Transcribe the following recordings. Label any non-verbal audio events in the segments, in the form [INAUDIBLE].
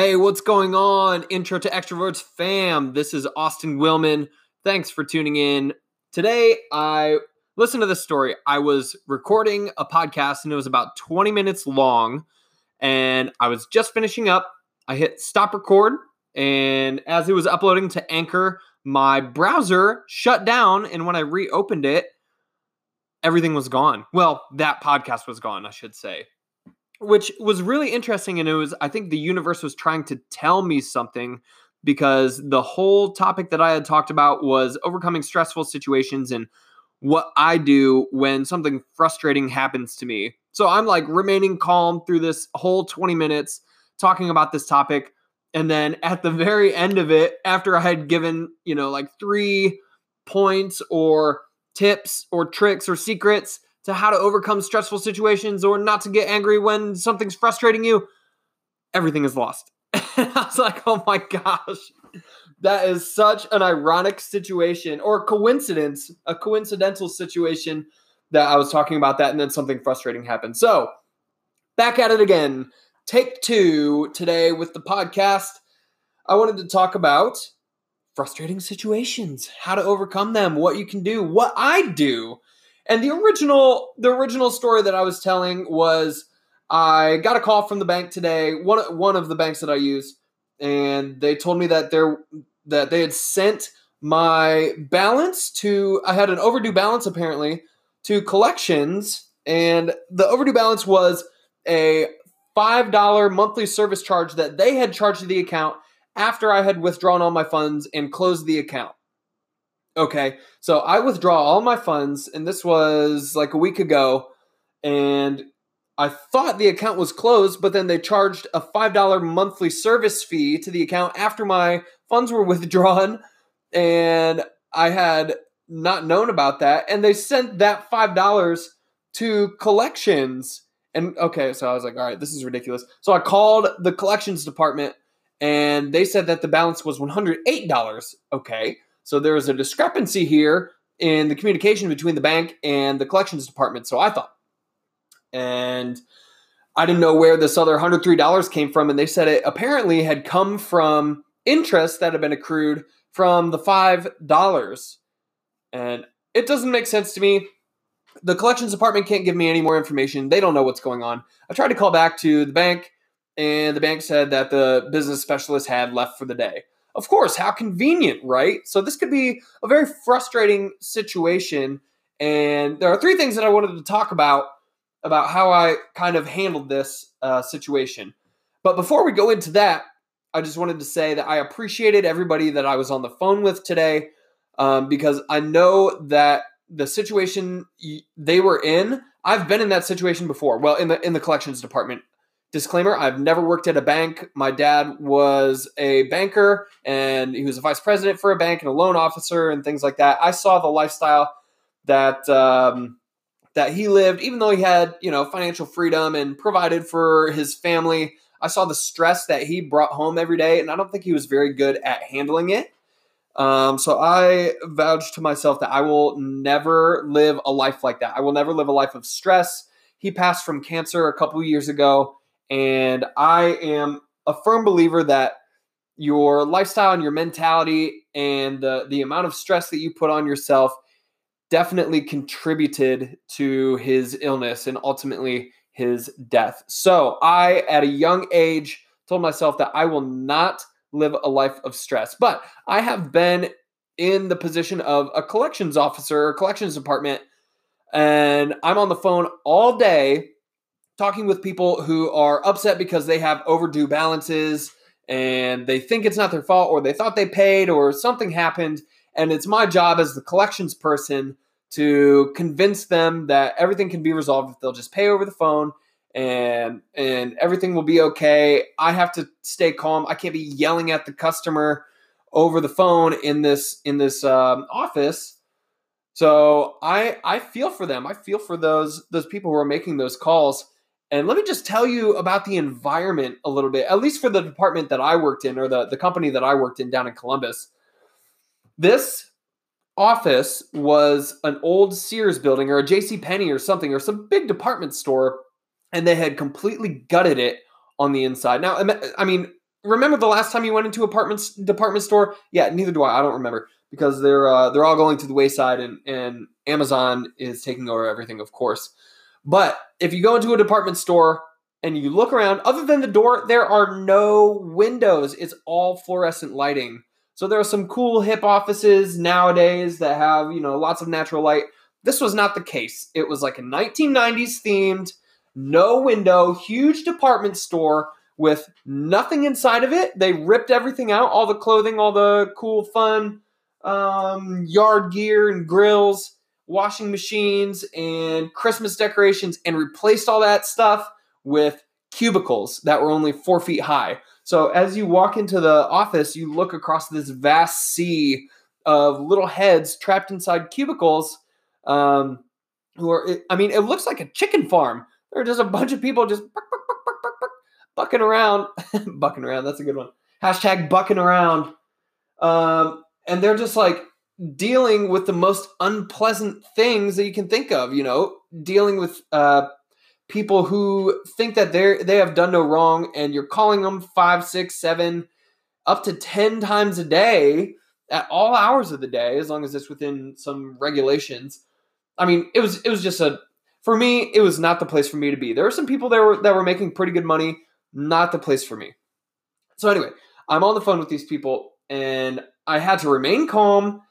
Hey, what's going on? Intro to Extroverts fam. This is Austin Willman. Thanks for tuning in. Today, I listened to this story. I was recording a podcast and it was about 20 minutes long. And I was just finishing up. I hit stop record. And as it was uploading to Anchor, my browser shut down. And when I reopened it, everything was gone. Well, that podcast was gone, I should say which was really interesting and it was i think the universe was trying to tell me something because the whole topic that i had talked about was overcoming stressful situations and what i do when something frustrating happens to me. So i'm like remaining calm through this whole 20 minutes talking about this topic and then at the very end of it after i had given you know like three points or tips or tricks or secrets to how to overcome stressful situations or not to get angry when something's frustrating you, everything is lost. [LAUGHS] and I was like, oh my gosh, that is such an ironic situation or coincidence, a coincidental situation that I was talking about that and then something frustrating happened. So, back at it again. Take two today with the podcast. I wanted to talk about frustrating situations, how to overcome them, what you can do, what I do and the original the original story that I was telling was I got a call from the bank today, one one of the banks that I use, and they told me that they that they had sent my balance to I had an overdue balance apparently to collections and the overdue balance was a $5 monthly service charge that they had charged to the account after I had withdrawn all my funds and closed the account. Okay, so I withdraw all my funds, and this was like a week ago, and I thought the account was closed, but then they charged a $5 monthly service fee to the account after my funds were [LAUGHS] withdrawn, and I had not known about that, and they sent that $5 to collections. And okay, so I was like, all right, this is ridiculous. So I called the collections department, and they said that the balance was $108. Okay. So there was a discrepancy here in the communication between the bank and the collections department. So I thought. And I didn't know where this other $103 came from. And they said it apparently had come from interest that had been accrued from the $5. And it doesn't make sense to me. The collections department can't give me any more information. They don't know what's going on. I tried to call back to the bank, and the bank said that the business specialist had left for the day. Of course, how convenient, right? So this could be a very frustrating situation. And there are three things that I wanted to talk about about how I kind of handled this uh, situation. But before we go into that, I just wanted to say that I appreciated everybody that I was on the phone with today um, because I know that the situation they were in, I've been in that situation before. Well, in the in the collections department, Disclaimer I've never worked at a bank. My dad was a banker and he was a vice president for a bank and a loan officer and things like that. I saw the lifestyle that um, that he lived, even though he had you know financial freedom and provided for his family. I saw the stress that he brought home every day, and I don't think he was very good at handling it. Um, so I vouched to myself that I will never live a life like that. I will never live a life of stress. He passed from cancer a couple years ago, and I am a firm believer that your lifestyle and your mentality and the, the amount of stress that you put on yourself definitely contributed to his illness and ultimately his death. So I, at a young age, told myself that I will not live a life of stress. But I have been in the position of a collections officer or collections department, and I'm on the phone all day talking with people who are upset because they have overdue balances and they think it's not their fault or they thought they paid or something happened. And it's my job as the collections person to convince them that everything can be resolved if they'll just pay over the phone and and everything will be okay. I have to stay calm. I can't be yelling at the customer over the phone in this in this um, office. So I I feel for them. I feel for those those people who are making those calls. And let me just tell you about the environment a little bit, at least for the department that I worked in or the, the company that I worked in down in Columbus. This office was an old Sears building or a J.C. Penney or something or some big department store, and they had completely gutted it on the inside. Now, I mean, remember the last time you went into apartments department store? Yeah, neither do I. I don't remember because they're uh, they're all going to the wayside, and and Amazon is taking over everything, of course. But if you go into a department store and you look around, other than the door, there are no windows. It's all fluorescent lighting. So there are some cool hip offices nowadays that have you know lots of natural light. This was not the case. It was like a 1990s themed, no window, huge department store with nothing inside of it. They ripped everything out, all the clothing, all the cool, fun um, yard gear and grills, washing machines, and Christmas decorations, and replaced all that stuff with cubicles that were only four feet high. So as you walk into the office, you look across this vast sea of little heads trapped inside cubicles. Um, who are, I mean, it looks like a chicken farm. There are just a bunch of people just bucking around, [LAUGHS] bucking around. That's a good one. Hashtag bucking around. Um, and they're just like dealing with the most unpleasant things that you can think of. You know, dealing with uh, people who think that they they have done no wrong, and you're calling them five, six, seven, up to ten times a day at all hours of the day, as long as it's within some regulations. I mean, it was it was just a for me, it was not the place for me to be. There were some people that were that were making pretty good money not the place for me. So anyway, I'm on the phone with these people and I had to remain calm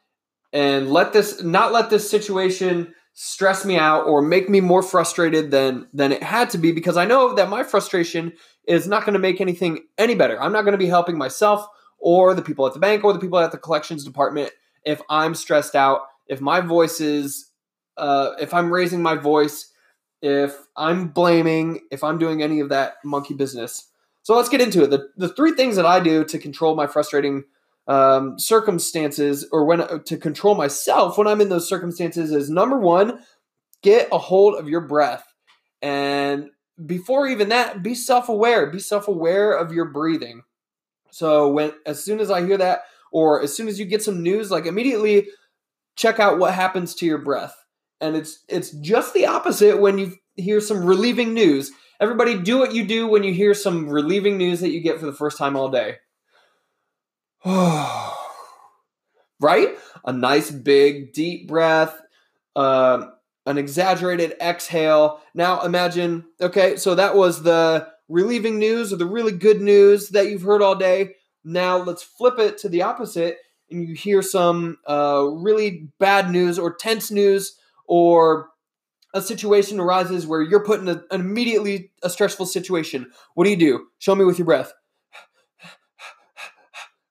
and let this not let this situation stress me out or make me more frustrated than than it had to be because I know that my frustration is not going to make anything any better. I'm not going to be helping myself or the people at the bank or the people at the collections department if I'm stressed out, if my voice is uh, if I'm raising my voice if I'm blaming, if I'm doing any of that monkey business. So let's get into it. The, the three things that I do to control my frustrating um, circumstances or when to control myself when I'm in those circumstances is number one, get a hold of your breath. And before even that, be self aware. Be self aware of your breathing. So when as soon as I hear that, or as soon as you get some news, like immediately check out what happens to your breath and it's it's just the opposite when you hear some relieving news. Everybody do what you do when you hear some relieving news that you get for the first time all day. [SIGHS] right? A nice big deep breath, uh, an exaggerated exhale. Now imagine, okay, so that was the relieving news or the really good news that you've heard all day. Now let's flip it to the opposite and you hear some uh, really bad news or tense news or a situation arises where you're put in a, an immediately a stressful situation. What do you do? Show me with your breath.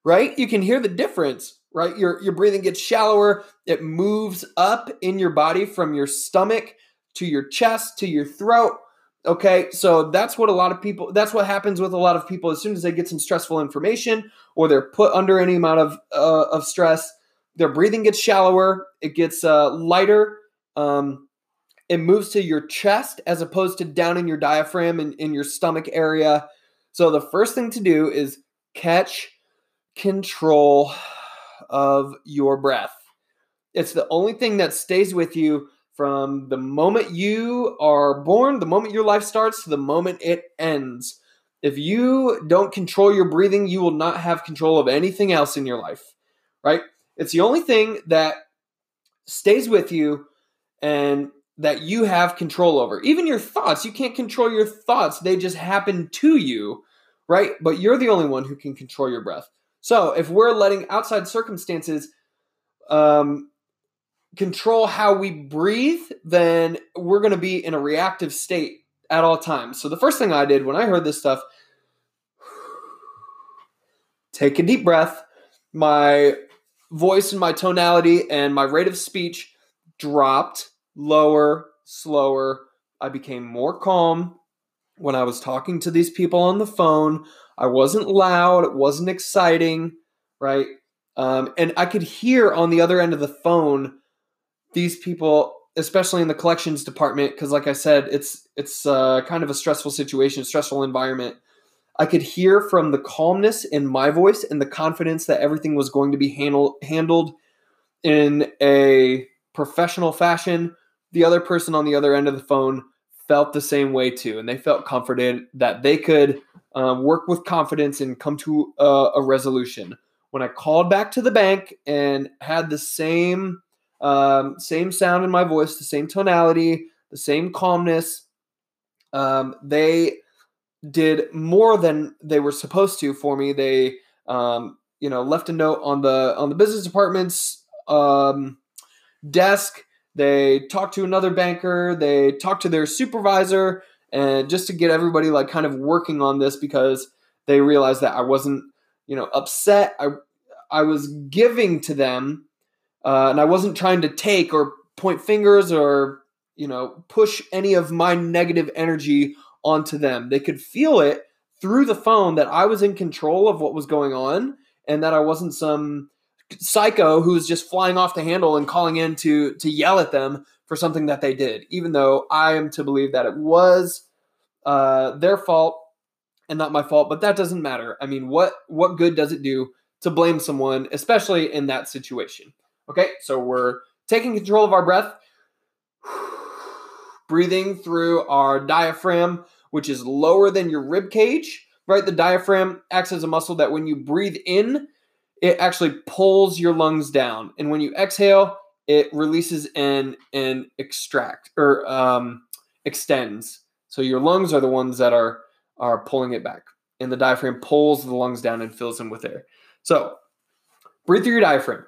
Right? You can hear the difference, right? Your your breathing gets shallower. It moves up in your body from your stomach to your chest to your throat. Okay, so that's what a lot of people that's what happens with a lot of people as soon as they get some stressful information or they're put under any amount of uh, of stress, their breathing gets shallower, it gets uh, lighter, um, it moves to your chest as opposed to down in your diaphragm and in your stomach area. So the first thing to do is catch control of your breath. It's the only thing that stays with you from the moment you are born, the moment your life starts, to the moment it ends. If you don't control your breathing, you will not have control of anything else in your life, right? It's the only thing that stays with you and that you have control over. Even your thoughts, you can't control your thoughts, they just happen to you, right? But you're the only one who can control your breath. So if we're letting outside circumstances um, control how we breathe, then we're going to be in a reactive state at all times. So the first thing I did when I heard this stuff, take a deep breath. My voice and my tonality and my rate of speech dropped lower, slower. I became more calm when I was talking to these people on the phone. I wasn't loud, it wasn't exciting, right? Um, and I could hear on the other end of the phone these people, especially in the collections department, because like I said, it's it's uh, kind of a stressful situation, stressful environment. I could hear from the calmness in my voice and the confidence that everything was going to be handle, handled in a professional fashion. The other person on the other end of the phone felt the same way too, and they felt comforted that they could um, work with confidence and come to a, a, resolution. When I called back to the bank and had the same um, same sound in my voice, the same tonality, the same calmness, um, they did more than they were supposed to for me. They um, you know left a note on the on the business department's um, desk they talked to another banker, they talked to their supervisor, and just to get everybody like kind of working on this because they realized that I wasn't, you know, upset. I I was giving to them, uh, and I wasn't trying to take or point fingers or you know push any of my negative energy onto them. They could feel it through the phone that I was in control of what was going on and that I wasn't some psycho who's just flying off the handle and calling in to to yell at them for something that they did, even though I am to believe that it was uh, their fault and not my fault. But that doesn't matter. I mean, what what good does it do to blame someone, especially in that situation? Okay, so we're taking control of our breath, [SIGHS] breathing through our diaphragm, which is lower than your rib cage. Right, the diaphragm acts as a muscle that when you breathe in, it actually pulls your lungs down, and when you exhale, it releases and and extract or um, extends. So your lungs are the ones that are are pulling it back, and the diaphragm pulls the lungs down and fills them with air. So breathe through your diaphragm.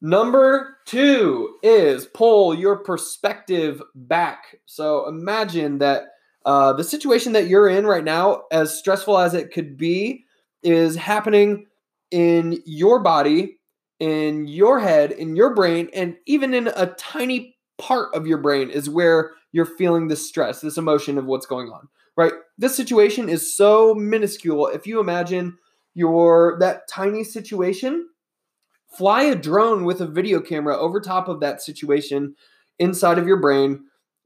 Number two is pull your perspective back. So imagine that uh, the situation that you're in right now, as stressful as it could be, is happening in your body, in your head, in your brain, and even in a tiny part of your brain is where you're feeling this stress, this emotion of what's going on, right? This situation is so minuscule. If you imagine your that tiny situation, fly a drone with a video camera over top of that situation inside of your brain.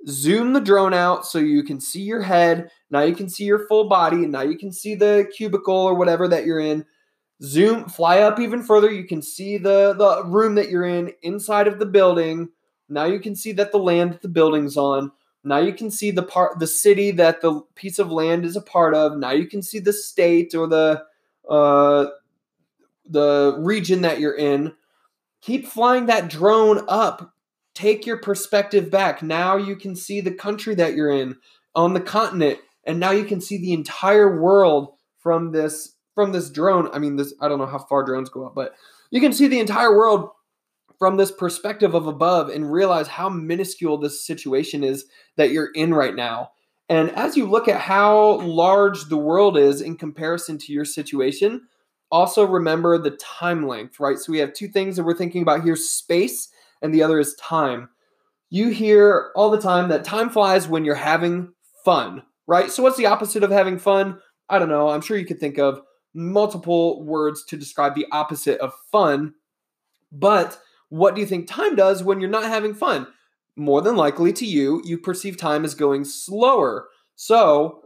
Zoom the drone out so you can see your head. Now you can see your full body. And now you can see the cubicle or whatever that you're in zoom fly up even further. You can see the the room that you're in inside of the building. Now you can see that the land that the building's on. Now you can see the part the city that the piece of land is a part of. Now you can see the state or the uh the region that you're in. Keep flying that drone up. Take your perspective back. Now you can see the country that you're in on the continent and now you can see the entire world from this from this drone. I mean, this I don't know how far drones go up, but you can see the entire world from this perspective of above and realize how minuscule this situation is that you're in right now. And as you look at how large the world is in comparison to your situation, also remember the time length, right? So we have two things that we're thinking about here space, and the other is time. You hear all the time that time flies when you're having fun, right? So, what's the opposite of having fun? I don't know. I'm sure you could think of multiple words to describe the opposite of fun. But what do you think time does when you're not having fun? More than likely to you, you perceive time as going slower. So,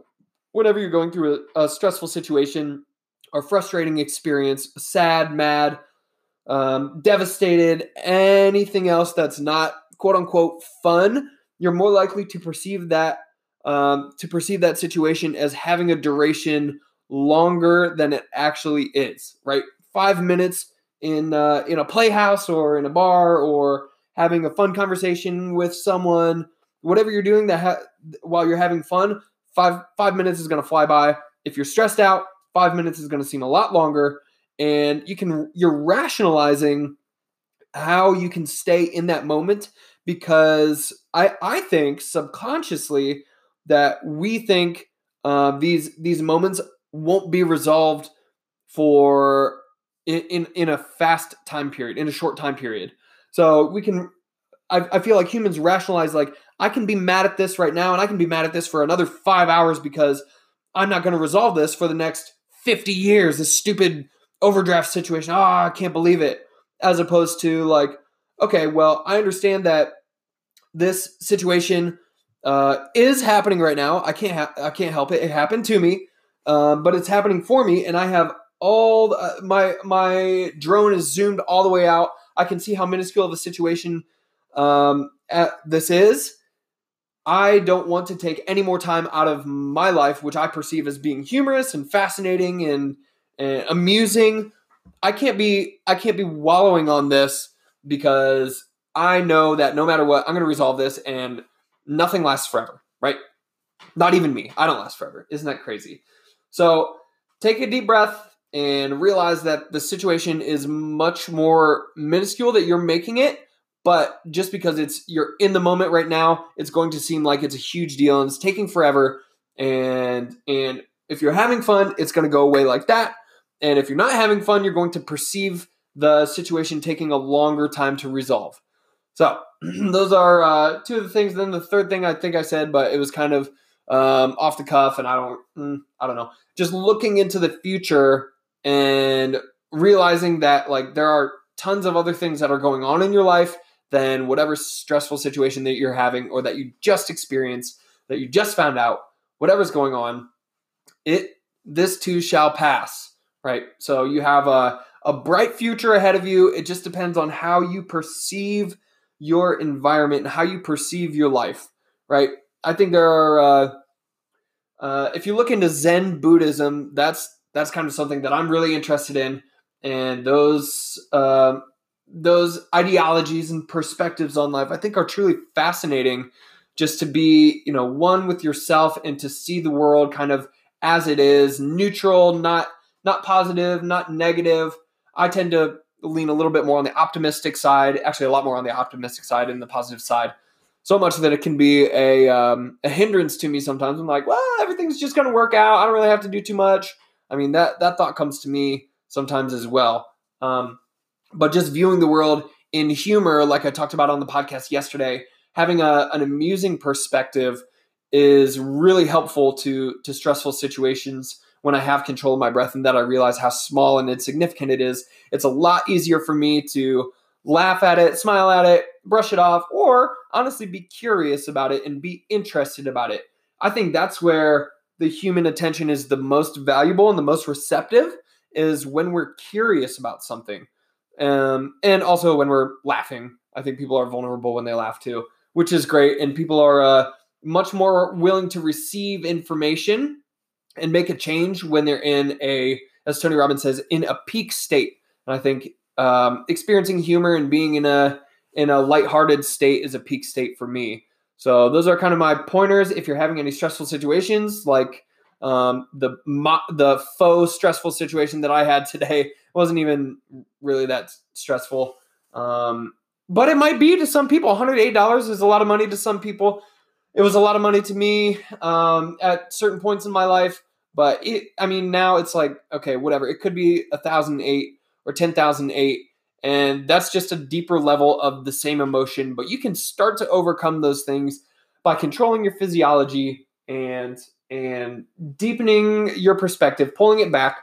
whenever you're going through a, a stressful situation or frustrating experience, sad, mad, um, devastated, anything else that's not quote unquote fun, you're more likely to perceive that um, to perceive that situation as having a duration longer than it actually is, right? Five minutes in uh, in a playhouse or in a bar or having a fun conversation with someone, whatever you're doing that ha- while you're having fun, five five minutes is going to fly by. If you're stressed out, five minutes is going to seem a lot longer, and you can you're rationalizing how you can stay in that moment because I I think subconsciously that we think uh, these these moments won't be resolved for in, in, in a fast time period, in a short time period. So we can I, I feel like humans rationalize like I can be mad at this right now and I can be mad at this for another five hours because I'm not going to resolve this for the next 50 years, this stupid overdraft situation. Oh, I can't believe it. As opposed to like, okay, well, I understand that this situation uh, is happening right now. I can't ha- I can't help it. It happened to me um, but it's happening for me, and I have all the, uh, my my drone is zoomed all the way out. I can see how minuscule of a situation um, at, this is. I don't want to take any more time out of my life, which I perceive as being humorous and fascinating and, and amusing. I can't be I can't be wallowing on this because I know that no matter what, I'm going to resolve this and nothing lasts forever, right? Not even me. I don't last forever. Isn't that crazy? So take a deep breath and realize that the situation is much more minuscule that you're making it. But just because it's you're in the moment right now, it's going to seem like it's a huge deal and it's taking forever. And and if you're having fun, it's going to go away like that. And if you're not having fun, you're going to perceive the situation taking a longer time to resolve. So [CLEARS THROAT] those are uh, two of the things. Then the third thing I think I said, but it was kind of um, off the cuff, and I don't, mm, I don't know. Just looking into the future and realizing that like there are tons of other things that are going on in your life than whatever stressful situation that you're having or that you just experienced, that you just found out, whatever's going on. It this too shall pass, right? So you have a a bright future ahead of you. It just depends on how you perceive your environment and how you perceive your life, right? I think there are. Uh, uh, if you look into Zen Buddhism, that's that's kind of something that I'm really interested in, and those uh, those ideologies and perspectives on life, I think, are truly fascinating. Just to be, you know, one with yourself and to see the world kind of as it is, neutral, not not positive, not negative. I tend to lean a little bit more on the optimistic side, actually a lot more on the optimistic side and the positive side so much that it can be a um, a hindrance to me sometimes. I'm like, well, everything's just going to work out. I don't really have to do too much. I mean, that that thought comes to me sometimes as well. Um, but just viewing the world in humor, like I talked about on the podcast yesterday, having a, an amusing perspective is really helpful to to stressful situations when I have control of my breath and that I realize how small and insignificant it is. It's a lot easier for me to laugh at it, smile at it, brush it off, or honestly be curious about it and be interested about it. I think that's where the human attention is the most valuable and the most receptive is when we're curious about something. Um, and also when we're laughing. I think people are vulnerable when they laugh too, which is great. And people are uh, much more willing to receive information and make a change when they're in a, as Tony Robbins says, in a peak state. And I think um, experiencing humor and being in a in a lighthearted state is a peak state for me. So those are kind of my pointers. If you're having any stressful situations, like um, the mo- the faux stressful situation that I had today [LAUGHS] wasn't even really that stressful. Um, but it might be to some people. $108 is a lot of money to some people. It was a lot of money to me um, at certain points in my life. But it, I mean, now it's like okay, whatever. It could be a thousand eight or 10,008. And that's just a deeper level of the same emotion. But you can start to overcome those things by controlling your physiology and and deepening your perspective, pulling it back,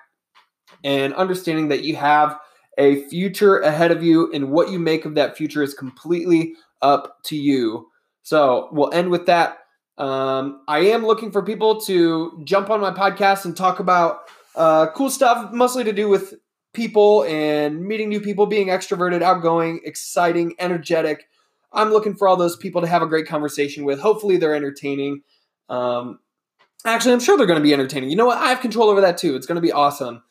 and understanding that you have a future ahead of you, and what you make of that future is completely up to you. So we'll end with that. Um, I am looking for people to jump on my podcast and talk about uh, cool stuff, mostly to do with people and meeting new people, being extroverted, outgoing, exciting, energetic. I'm looking for all those people to have a great conversation with. Hopefully, they're entertaining. Um, actually, I'm sure they're going to be entertaining. You know what? I have control over that too. It's going to be awesome.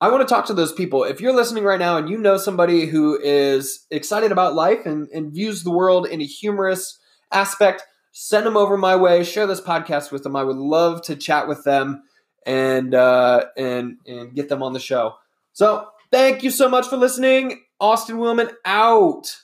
I want to talk to those people. If you're listening right now and you know somebody who is excited about life and, and views the world in a humorous aspect, send them over my way. Share this podcast with them. I would love to chat with them and uh, and and get them on the show. So thank you so much for listening. Austin Willman out.